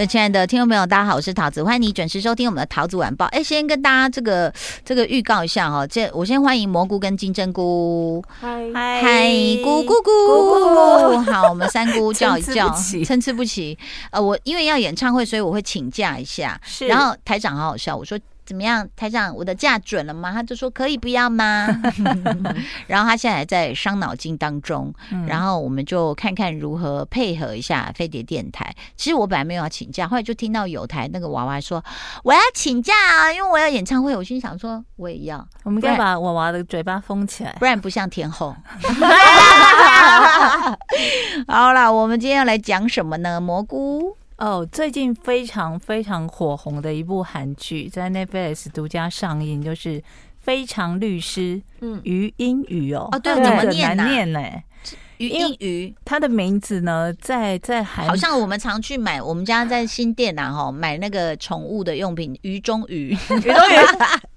各位亲爱的听众朋友，大家好，我是桃子，欢迎你准时收听我们的桃子晚报。哎，先跟大家这个这个预告一下哈，这我先欢迎蘑菇跟金针菇，嗨嗨，菇菇菇，好，我们三姑 叫一叫，参差不齐。呃，我因为要演唱会，所以我会请假一下。是，然后台长好好笑，我说。怎么样，台长？我的假准了吗？他就说可以不要吗？然后他现在还在伤脑筋当中，嗯、然后我们就看看如何配合一下飞碟电台。其实我本来没有要请假，后来就听到有台那个娃娃说我要请假啊，因为我要演唱会。我心想说我也要，我们该把娃娃的嘴巴封起来，不然不像天后。好了，我们今天要来讲什么呢？蘑菇。哦，最近非常非常火红的一部韩剧在 Netflix 独家上映，就是《非常律师》嗯，禹英语哦，哦对，怎么念难念呢？禹英语，他的名字呢，在在韩，好像我们常去买，我们家在新店呐，哈，买那个宠物的用品，鱼中鱼，鱼中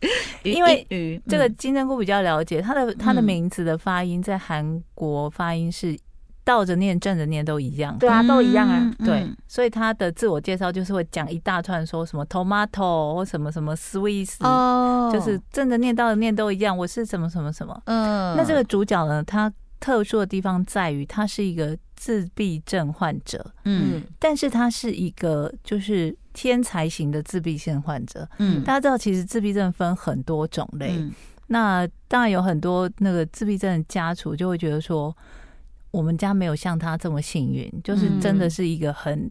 鱼，因为鱼这个金针菇比较了解，它的它的名字的发音在韩国发音是。倒着念、正着念都一样，对啊，都一样啊。对，嗯、所以他的自我介绍就是会讲一大串，说什么 tomato 或什么什么 swiss，哦，就是正着念、倒着念都一样。我是什么什么什么。嗯，那这个主角呢，他特殊的地方在于他是一个自闭症患者，嗯，但是他是一个就是天才型的自闭症患者。嗯，大家知道其实自闭症分很多种类，嗯、那当然有很多那个自闭症的家属就会觉得说。我们家没有像他这么幸运，就是真的是一个很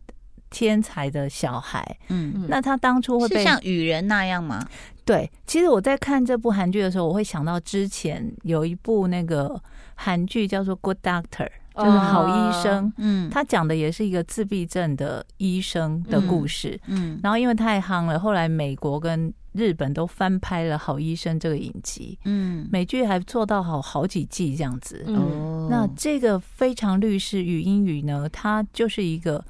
天才的小孩。嗯，那他当初会被像雨人那样吗？对，其实我在看这部韩剧的时候，我会想到之前有一部那个韩剧叫做《Good Doctor》，就是好医生。嗯，他讲的也是一个自闭症的医生的故事。嗯，然后因为太夯了，后来美国跟日本都翻拍了《好医生》这个影集，嗯，美剧还做到好好几季这样子。嗯，那这个非常律师禹英语呢，他就是一个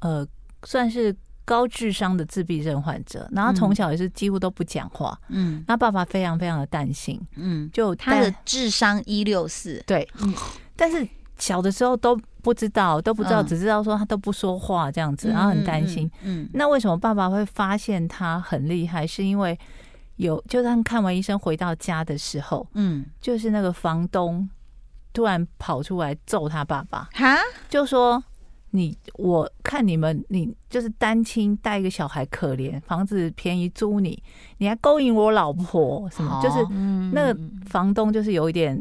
呃，算是高智商的自闭症患者，然后从小也是几乎都不讲话，嗯，那爸爸非常非常的担心，嗯，就他的智商一六四，对，嗯，但是。小的时候都不知道，都不知道，只知道说他都不说话这样子，然后很担心。嗯，那为什么爸爸会发现他很厉害？是因为有，就当看完医生回到家的时候，嗯，就是那个房东突然跑出来揍他爸爸，哈，就说你我看你们，你就是单亲带一个小孩可怜，房子便宜租你，你还勾引我老婆什么？就是那个房东就是有一点。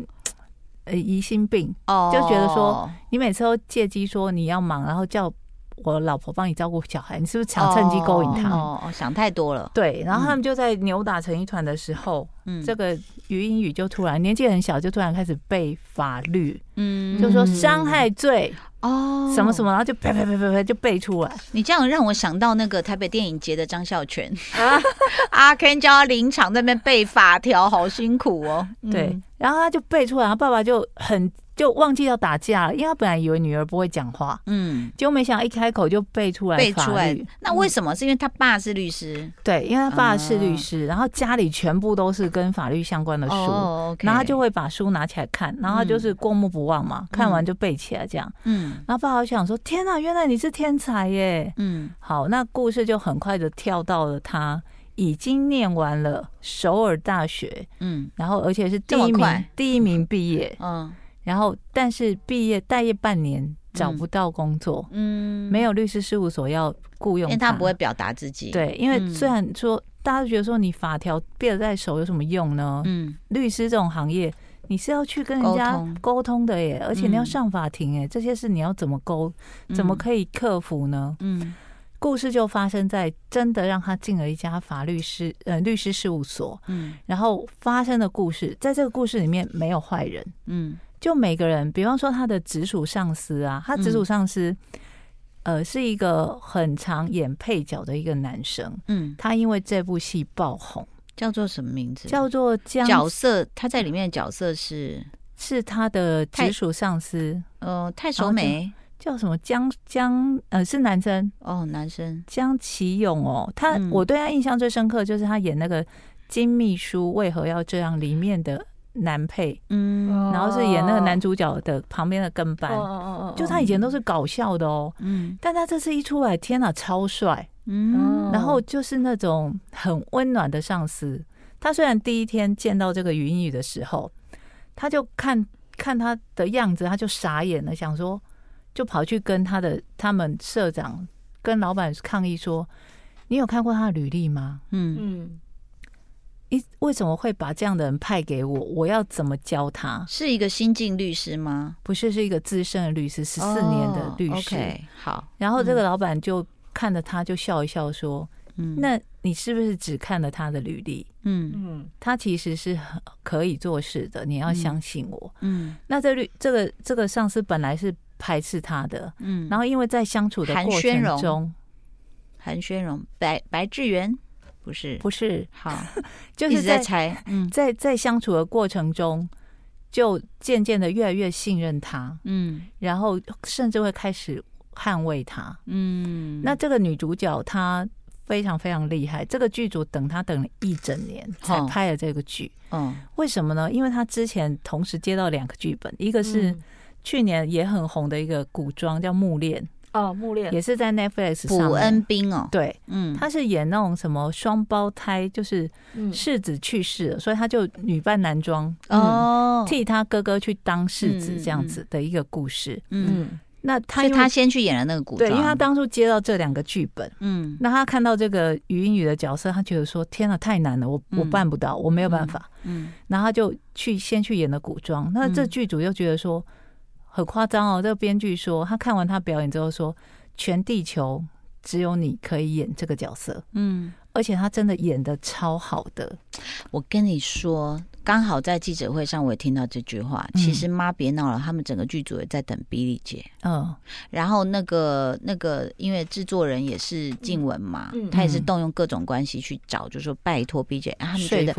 呃，疑心病，oh. 就觉得说你每次都借机说你要忙，然后叫我老婆帮你照顾小孩，你是不是想趁机勾引他？哦，oh. 想太多了。对，然后他们就在扭打成一团的时候，嗯，这个余英语就突然年纪很小，就突然开始背法律，嗯，就说伤害罪。哦，什么什么，然后就啪啪啪啪啪就背出来。你这样让我想到那个台北电影节的张孝全啊，阿 Ken 叫他临场在那边背法条，好辛苦哦。对，然后他就背出来，然后爸爸就很。就忘记要打架了，因为他本来以为女儿不会讲话，嗯，结果没想到一开口就背出来法律。背出来，那为什么？是因为他爸是律师，对，因为他爸是律师，然后家里全部都是跟法律相关的书，然后他就会把书拿起来看，然后就是过目不忘嘛，看完就背起来这样，嗯，然后爸爸想说：天哪，原来你是天才耶，嗯，好，那故事就很快的跳到了他已经念完了首尔大学，嗯，然后而且是第一名，第一名毕业，嗯。然后，但是毕业待业半年找不到工作，嗯，没有律师事务所要雇佣他，因为他不会表达自己。对，因为虽然说大家都觉得说你法条背在手有什么用呢？嗯，律师这种行业你是要去跟人家沟通。的耶，而且你要上法庭哎，这些事你要怎么沟，怎么可以克服呢？嗯，故事就发生在真的让他进了一家法律师呃律师事务所，嗯，然后发生的故事，在这个故事里面没有坏人，嗯。就每个人，比方说他的直属上司啊，他直属上司，嗯、呃，是一个很常演配角的一个男生。嗯，他因为这部戏爆红，叫做什么名字？叫做江角色，他在里面的角色是？是他的直属上司。呃，太守美。叫什么？江江呃是男生。哦，男生。江启勇哦，他、嗯、我对他印象最深刻就是他演那个金秘书为何要这样里面的男配，嗯，然后是演那个男主角的旁边的跟班，哦哦哦、就他以前都是搞笑的哦，嗯，但他这次一出来，天哪，超帅，嗯，然后就是那种很温暖的上司。他虽然第一天见到这个云雨的时候，他就看看他的样子，他就傻眼了，想说。就跑去跟他的他们社长跟老板抗议说：“你有看过他的履历吗？嗯。嗯，一为什么会把这样的人派给我？我要怎么教他？是一个新进律师吗？不是，是一个资深的律师，十四年的律师。Oh, okay, 好，然后这个老板就看着他，就笑一笑说：‘嗯，那你是不是只看了他的履历？嗯嗯，他其实是可以做事的，你要相信我。嗯，那这律这个这个上司本来是。”排斥他的，嗯，然后因为在相处的过程中，韩宣荣、白白志源不是？不是。好，就是在猜，嗯，在在相处的过程中，就渐渐的越来越信任他，嗯，然后甚至会开始捍卫他，嗯，那这个女主角她非常非常厉害，这个剧组等她等了一整年才拍了这个剧，嗯，为什么呢？因为她之前同时接到两个剧本，一个是。去年也很红的一个古装叫《木恋》哦，《木恋》也是在 Netflix 上。卜恩斌哦，对，嗯，他是演那种什么双胞胎，就是世子去世了，所以他就女扮男装哦，替他哥哥去当世子这样子的一个故事。嗯，那他他先去演了那个古装，对，因为他当初接到这两个剧本，嗯，那他看到这个禹英语的角色，他觉得说天哪，太难了，我我办不到，我没有办法，嗯，然后他就去先去演了古装，那这剧组又觉得说。很夸张哦！这个编剧说，他看完他表演之后说，全地球只有你可以演这个角色。嗯，而且他真的演的超好的。我跟你说。刚好在记者会上，我也听到这句话。其实妈别闹了，他们整个剧组也在等比利姐。嗯，然后那个那个，因为制作人也是静雯嘛，他也是动用各种关系去找，就说拜托比利姐，他们觉得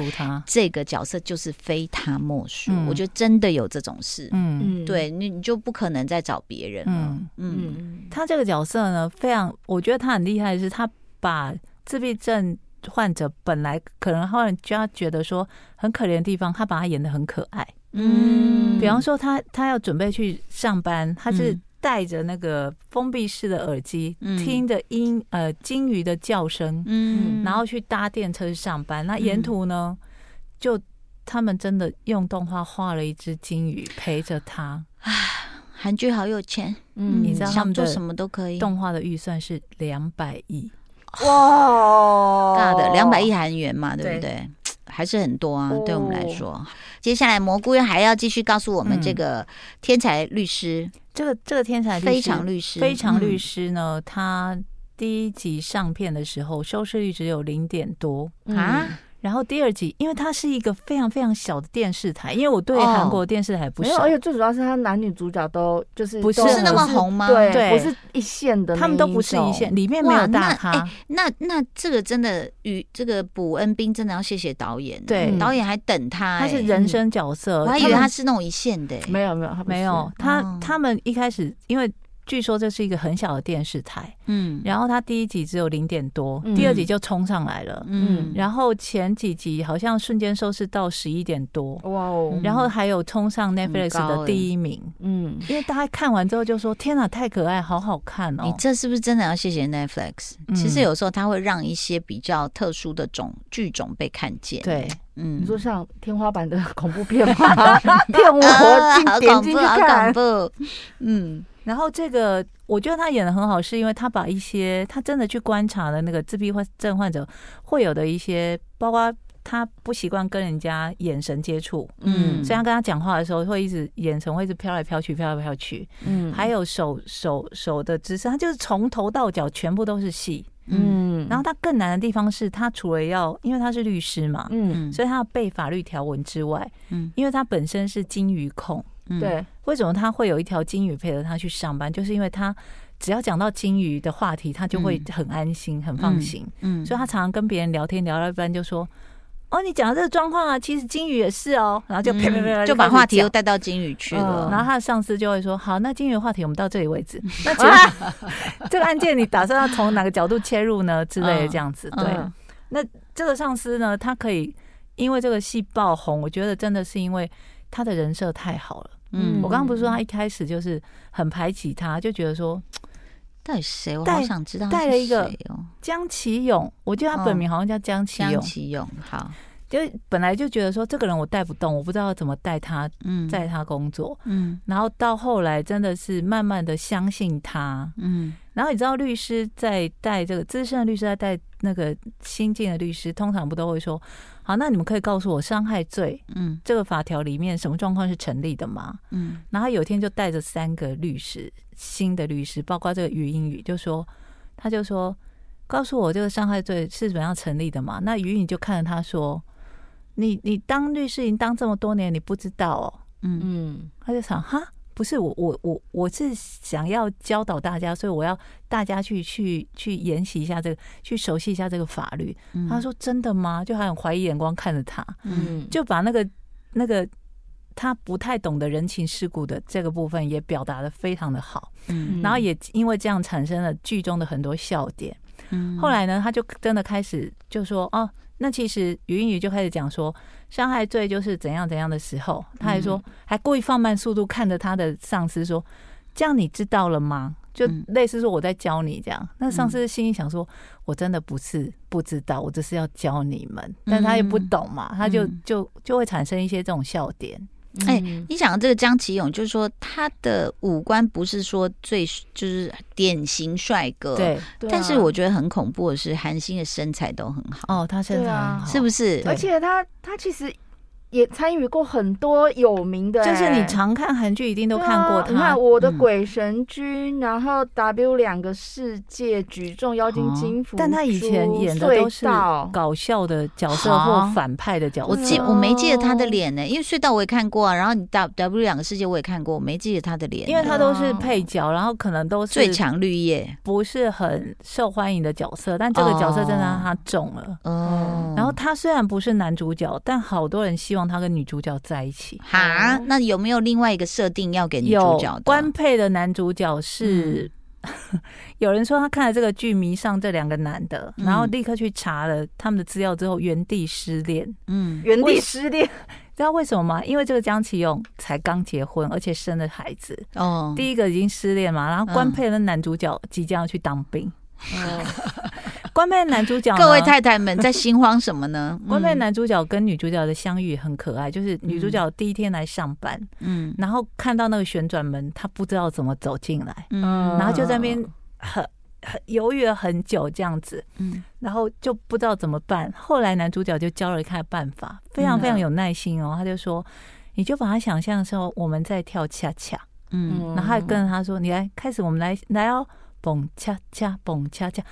这个角色就是非他莫属。我觉得真的有这种事。嗯，对你你就不可能再找别人了。嗯，他这个角色呢，非常，我觉得他很厉害的是，他把自闭症。患者本来可能后来就要觉得说很可怜的地方，他把他演的很可爱。嗯，比方说他他要准备去上班，他是戴着那个封闭式的耳机，听着音呃鲸鱼的叫声，嗯，然后去搭电车去上班。那沿途呢，就他们真的用动画画了一只鲸鱼陪着他。啊，韩剧好有钱，嗯，你知道他们做什么都可以。动画的预算是两百亿。哇，大的两百亿韩元嘛，对。不对？还是很多啊，对我们来说。接下来蘑菇还要继续告诉我们这个天才律师，这个这个天才非常律师，非常律师呢，他第一集上片的时候收视率只有零点多。啊。然后第二集，因为它是一个非常非常小的电视台，因为我对韩国电视台不熟，而且最主要是它男女主角都就是不是那么红吗？对，不是一线的，他们都不是一线，里面没有大咖。那那这个真的与这个卜恩斌真的要谢谢导演，对，导演还等他，他是人生角色，我还以为他是那种一线的，没有没有没有，他他们一开始因为。据说这是一个很小的电视台，嗯，然后它第一集只有零点多，嗯、第二集就冲上来了，嗯，然后前几集好像瞬间收视到十一点多，哇哦，然后还有冲上 Netflix 的第一名，嗯，因为大家看完之后就说：“天哪，太可爱，好好看哦！”你这是不是真的要谢谢 Netflix？嗯、其实有时候它会让一些比较特殊的种剧种被看见，对，嗯，你说像天花板的恐怖片吗？骗我，好恐怖，好恐怖，嗯。然后这个，我觉得他演的很好，是因为他把一些他真的去观察了那个自闭症患者会有的一些，包括他不习惯跟人家眼神接触，嗯，所以他跟他讲话的时候会一直眼神会一直飘来飘去，飘来飘去，嗯，还有手手手的姿势，他就是从头到脚全部都是戏，嗯，然后他更难的地方是他除了要，因为他是律师嘛，嗯，所以他要背法律条文之外，嗯，因为他本身是金鱼控。对，为什么他会有一条金鱼陪着他去上班？就是因为他只要讲到金鱼的话题，他就会很安心、很放心。嗯，所以他常常跟别人聊天，聊到一半就说：“哦，你讲的这个状况啊，其实金鱼也是哦。然后就啪啪啪，就把话题又带到金鱼去了。然后他的上司就会说：“好，那金鱼的话题我们到这里为止。那请问 这个案件你打算要从哪个角度切入呢？之类的这样子。对，那这个上司呢，他可以因为这个戏爆红，我觉得真的是因为他的人设太好了。嗯，我刚刚不是说他一开始就是很排挤他，就觉得说。”到底谁？我好想知道。带了一个江启勇，我记得他本名好像叫江启勇。江启勇，好，就本来就觉得说这个人我带不动，我不知道怎么带他，嗯，带他工作，嗯，然后到后来真的是慢慢的相信他，嗯，然后你知道律师在带这个资深的律师在带那个新进的律师，通常不都会说。好，那你们可以告诉我伤害罪，嗯，这个法条里面什么状况是成立的吗？嗯，然后有一天就带着三个律师，新的律师，包括这个于英语，就说，他就说，告诉我这个伤害罪是怎么样成立的嘛？那于英语就看着他说，你你当律师已经当这么多年，你不知道哦？嗯嗯，他就想哈。不是我，我我我是想要教导大家，所以我要大家去去去研习一下这个，去熟悉一下这个法律。嗯、他说：“真的吗？”就还很怀疑眼光看着他，嗯，就把那个那个他不太懂得人情世故的这个部分也表达的非常的好，嗯，然后也因为这样产生了剧中的很多笑点。嗯，后来呢，他就真的开始就说：“哦。”那其实于英语就开始讲说，伤害罪就是怎样怎样的时候，他还说还故意放慢速度看着他的上司说：“这样你知道了吗？”就类似说我在教你这样。那上司心里想说：“我真的不是不知道，我只是要教你们。”但他也不懂嘛，他就就就会产生一些这种笑点。哎，你讲的这个江启勇，就是说他的五官不是说最就是典型帅哥，对，但是我觉得很恐怖的是韩星的身材都很好哦，他身材很好，是不是？而且他他其实。也参与过很多有名的，就是你常看韩剧一定都看过他。你看我的鬼神君，然后 W 两个世界举重妖精金福，但他以前演的都是搞笑的角色或反派的角色。我记我没记得他的脸呢，因为隧道我也看过啊，然后你 W 两个世界我也看过，我没记得他的脸，因为他都是配角，然后可能都是最强绿叶，不是很受欢迎的角色，但这个角色真的让他中了。哦，然后他虽然不是男主角，但好多人希望他跟女主角在一起哈，那有没有另外一个设定要给女主角的？官配的男主角是，嗯、有人说他看了这个剧迷上这两个男的，然后立刻去查了他们的资料之后原地失恋。嗯，原地失恋，知道为什么吗？因为这个江启勇才刚结婚，而且生了孩子。哦，第一个已经失恋嘛，然后官配的男主角即将要去当兵。哦。官配男主角，各位太太们在心慌什么呢？官配男主角跟女主角的相遇很可爱，就是女主角第一天来上班，嗯，然后看到那个旋转门，她不知道怎么走进来，嗯，然后就在那边很很犹豫了很久这样子，嗯，然后就不知道怎么办。后来男主角就教了一个办法，非常非常有耐心哦，他就说，你就把他想象的时候我们在跳恰恰，嗯，然后还跟着他说，你来开始，我们来来哦，蹦恰恰，蹦恰恰。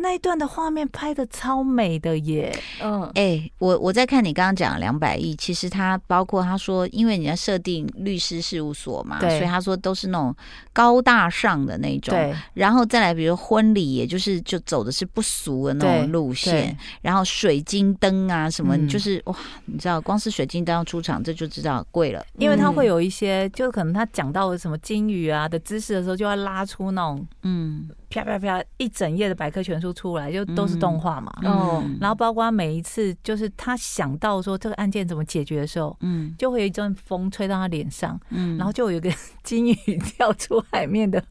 那一段的画面拍的超美的耶，嗯，哎、欸，我我在看你刚刚讲的两百亿，其实他包括他说，因为你要设定律师事务所嘛，对，所以他说都是那种高大上的那种，对，然后再来，比如婚礼，也就是就走的是不俗的那种路线，然后水晶灯啊什么，嗯、就是哇，你知道，光是水晶灯要出场，这就知道贵了，因为他会有一些，就可能他讲到什么金鱼啊的知识的时候，就要拉出那种，嗯。啪啪啪！一整页的百科全书出来，就都是动画嘛。嗯，然后包括每一次，就是他想到说这个案件怎么解决的时候，嗯，就会有一阵风吹到他脸上，嗯，然后就有一个 金鱼跳出海面的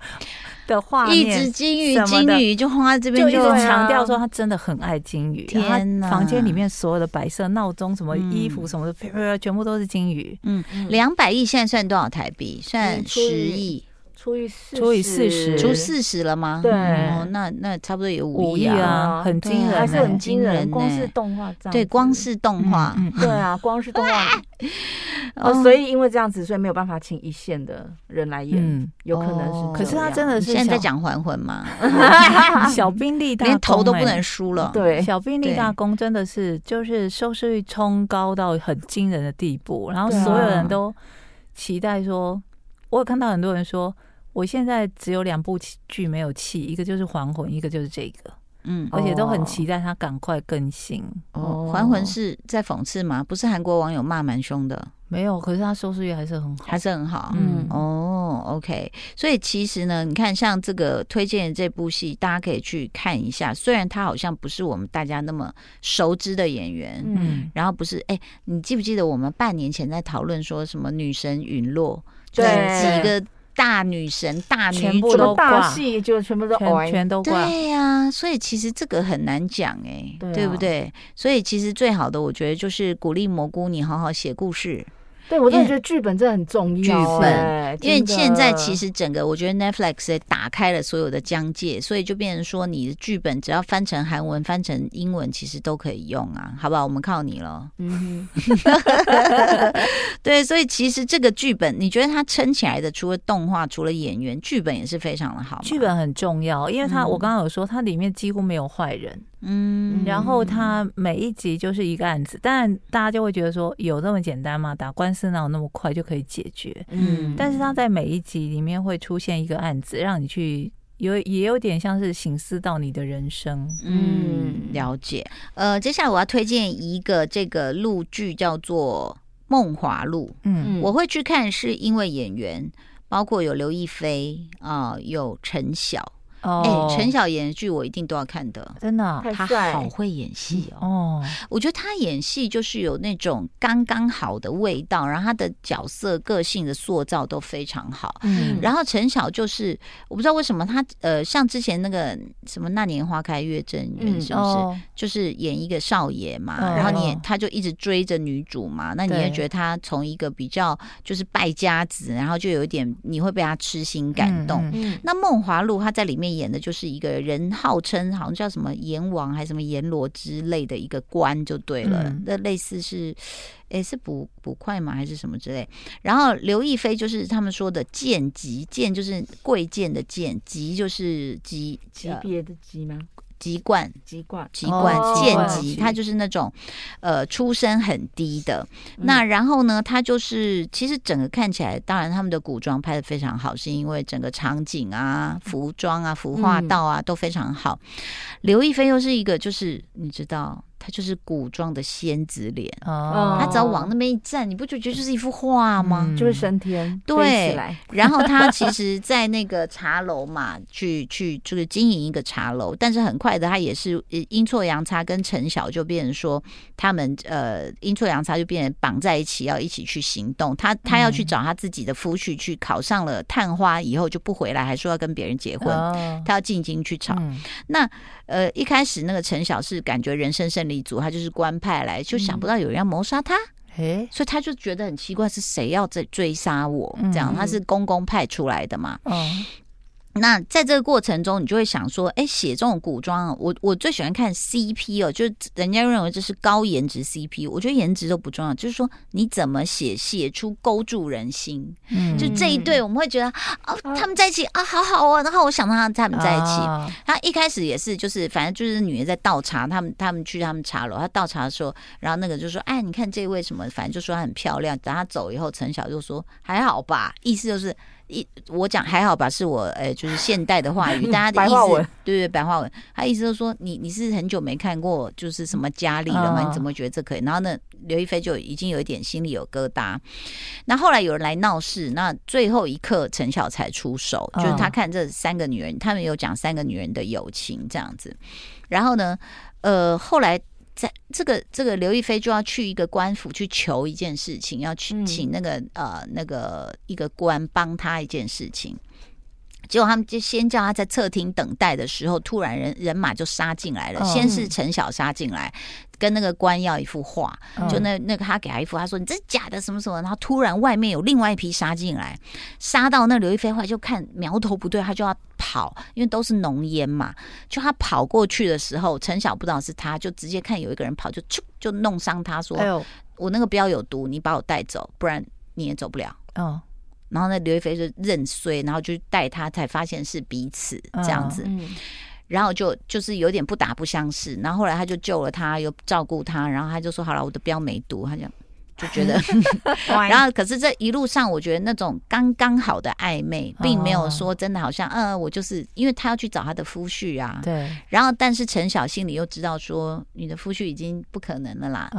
的画面，一只金鱼，金鱼就放在这边，就一直强调说他真的很爱金鱼。天哪！房间里面所有的摆设、闹钟、什么衣服什么的，啪啪啪，全部都是金鱼。嗯，两百亿现在算多少台币？算十亿。除以四，除以四十，除四十了吗？对，那那差不多有五亿啊，很惊人，还是很惊人。光是动画，对，光是动画，对啊，光是动画。哦，所以因为这样子，所以没有办法请一线的人来演，有可能是。可是他真的是现在在讲还魂吗？小兵立大功，连头都不能输了。对，小兵立大功真的是就是收视率冲高到很惊人的地步，然后所有人都期待说，我有看到很多人说。我现在只有两部剧没有弃，一个就是《还魂》，一个就是这个。嗯，而且都很期待他赶快更新。哦，还魂是在讽刺吗？不是韩国网友骂蛮凶的。没有，可是他收视率还是很好，还是很好。嗯，哦，OK。所以其实呢，你看像这个推荐的这部戏，大家可以去看一下。虽然他好像不是我们大家那么熟知的演员，嗯，然后不是，哎，你记不记得我们半年前在讨论说什么女神陨落，对，几个大女神、大女主都大戏就全部都全全都挂。对呀，所以其实这个很难讲，哎，对不对？所以其实最好的，我觉得就是鼓励蘑菇，你好好写故事。对，我真的觉得剧本真的很重要。剧本，因为现在其实整个，我觉得 Netflix 也打开了所有的疆界，所以就变成说，你的剧本只要翻成韩文、翻成英文，其实都可以用啊，好不好？我们靠你了。嗯，对，所以其实这个剧本，你觉得它撑起来的，除了动画，除了演员，剧本也是非常的好。剧本很重要，因为它，我刚刚有说，它里面几乎没有坏人。嗯，然后他每一集就是一个案子，但大家就会觉得说，有这么简单吗？打官司哪有那么快就可以解决？嗯，但是他在每一集里面会出现一个案子，让你去有也有点像是醒思到你的人生。嗯，了解。呃，接下来我要推荐一个这个录剧，叫做《梦华录》。嗯，我会去看是因为演员包括有刘亦菲啊、呃，有陈晓。哎，陈晓演的剧我一定都要看的，真的，他好会演戏哦。我觉得他演戏就是有那种刚刚好的味道，然后他的角色个性的塑造都非常好。嗯，然后陈晓就是我不知道为什么他呃，像之前那个什么那年花开月正圆是不是？就是演一个少爷嘛，然后你也他就一直追着女主嘛，那你也觉得他从一个比较就是败家子，然后就有一点你会被他痴心感动。嗯那梦华录他在里面。演的就是一个人，号称好像叫什么阎王还是什么阎罗之类的一个官就对了，那、嗯、类似是，哎，是捕捕快吗？还是什么之类？然后刘亦菲就是他们说的贱籍，贱就是贵贱的贱，籍就是级级别的级吗？籍贯，籍贯，籍贯，贱籍，他就是那种，呃，出身很低的。嗯、那然后呢，他就是其实整个看起来，当然他们的古装拍得非常好，是因为整个场景啊、服装啊、服化道啊都非常好。刘亦菲又是一个，就是你知道。他就是古装的仙子脸哦，他只要往那边一站，你不就觉得就是一幅画吗？嗯、就是升天，对。然后他其实，在那个茶楼嘛，去去就是经营一个茶楼，但是很快的，他也是阴错阳差，跟陈晓就变成说，他们呃阴错阳差就变成绑在一起，要一起去行动。他他要去找他自己的夫婿，去考上了探花以后就不回来，还说要跟别人结婚，哦、他要进京去吵。嗯、那呃一开始那个陈晓是感觉人生胜利组，他就是官派来，就想不到有人要谋杀他，嗯、所以他就觉得很奇怪，是谁要在追杀我？这样，他是公公派出来的嘛？嗯那在这个过程中，你就会想说，哎，写这种古装，我我最喜欢看 CP 哦，就是人家认为这是高颜值 CP，我觉得颜值都不重要，就是说你怎么写，写出勾住人心。嗯，就这一对，我们会觉得哦，他们在一起啊，好好哦。然后我想到他他们在一起，他一开始也是，就是反正就是女的在倒茶，他们他们去他们茶楼，他倒茶的时候，然后那个就说，哎，你看这位什么，反正就说她很漂亮。等她走以后，陈晓就说还好吧，意思就是。一我讲还好吧，是我诶，就是现代的话语，大家的意思，对对，白话文。他意思就是说，你你是很久没看过就是什么佳丽了吗？你怎么觉得这可以？然后呢，刘亦菲就已经有一点心里有疙瘩。那后来有人来闹事，那最后一刻陈晓才出手，就是他看这三个女人，他们有讲三个女人的友情这样子。然后呢，呃，后来。在这个这个刘亦菲就要去一个官府去求一件事情，要去请那个、嗯、呃那个一个官帮他一件事情。结果他们就先叫他在侧厅等待的时候，突然人人马就杀进来了。先是陈晓杀进来，跟那个官要一幅画，就那那个他给他一幅，他说你这是假的什么什么。然后突然外面有另外一批杀进来，杀到那刘亦菲后来就看苗头不对，他就要跑，因为都是浓烟嘛。就他跑过去的时候，陈晓不知道是他，就直接看有一个人跑，就就就弄伤他，说：“哎呦，我那个镖有毒，你把我带走，不然你也走不了。”哦。然后那刘亦菲就认衰，然后就带他，才发现是彼此这样子，嗯、然后就就是有点不打不相识。然后后来他就救了他，又照顾他，然后他就说：“好了，我的标没毒。”他讲：“就觉得，然后可是这一路上，我觉得那种刚刚好的暧昧，并没有说真的好像，嗯，我就是因为他要去找他的夫婿啊，对。然后，但是陈晓心里又知道说，你的夫婿已经不可能了啦，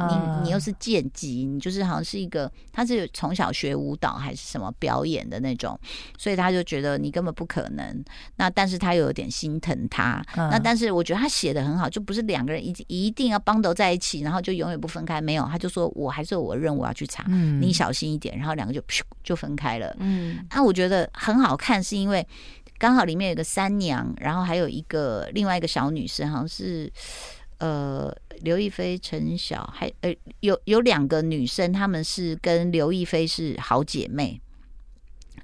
你你又是贱籍，你就是好像是一个，他是从小学舞蹈还是什么表演的那种，所以他就觉得你根本不可能。那但是他又有点心疼他，那但是我觉得他写的很好，就不是两个人一一定要绑到在一起，然后就永远不分开，没有，他就说我还是有我的任务。我要去查，你小心一点。然后两个就噗就分开了。嗯，那我觉得很好看，是因为刚好里面有个三娘，然后还有一个另外一个小女生，好像是呃刘亦菲、陈晓，还呃有有两个女生，她们是跟刘亦菲是好姐妹，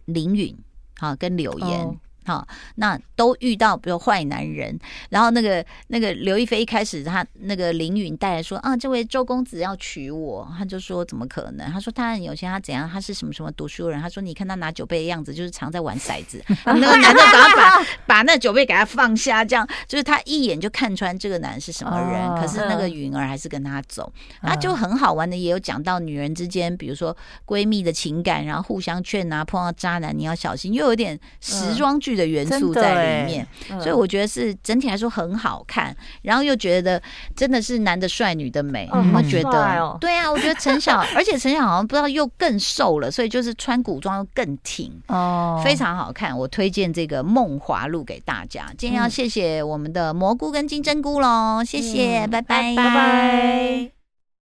林允啊跟柳岩。哦好，那都遇到比如坏男人，然后那个那个刘亦菲一开始她那个凌云带来说啊，这位周公子要娶我，他就说怎么可能？他说他很有钱，他怎样？他是什么什么读书人？他说你看他拿酒杯的样子，就是常在玩骰子。那个男的把他把把那酒杯给他放下，这样就是他一眼就看穿这个男人是什么人。可是那个允儿还是跟他走，那就很好玩的，也有讲到女人之间，比如说闺蜜的情感，然后互相劝啊，碰到渣男你要小心，又有点时装剧的元素在里面，所以我觉得是整体来说很好看，然后又觉得真的是男的帅，女的美，我觉得，对啊，我觉得陈晓，而且陈晓好像不知道又更瘦了，所以就是穿古装又更挺哦，非常好看。我推荐这个《梦华录》给大家。今天要谢谢我们的蘑菇跟金针菇喽，谢谢，拜拜，拜拜。